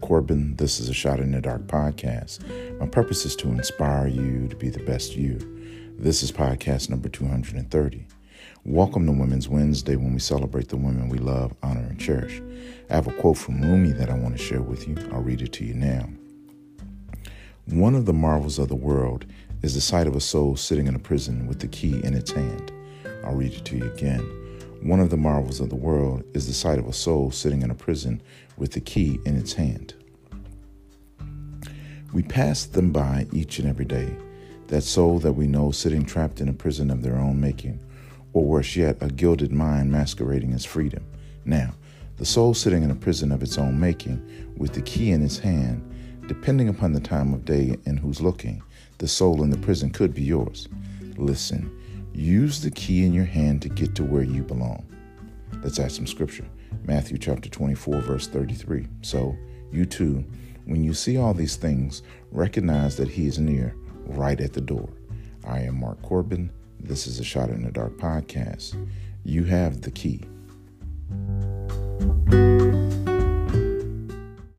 Corbin. This is a Shot in the Dark podcast. My purpose is to inspire you to be the best you. This is podcast number 230. Welcome to Women's Wednesday when we celebrate the women we love, honor, and cherish. I have a quote from Rumi that I want to share with you. I'll read it to you now. One of the marvels of the world is the sight of a soul sitting in a prison with the key in its hand. I'll read it to you again. One of the marvels of the world is the sight of a soul sitting in a prison with the key in its hand. We pass them by each and every day, that soul that we know sitting trapped in a prison of their own making, or worse yet, a gilded mind masquerading as freedom. Now, the soul sitting in a prison of its own making, with the key in its hand, depending upon the time of day and who's looking, the soul in the prison could be yours. Listen, Use the key in your hand to get to where you belong. Let's add some scripture. Matthew chapter 24, verse 33. So, you too, when you see all these things, recognize that He is near, right at the door. I am Mark Corbin. This is a Shot in the Dark podcast. You have the key.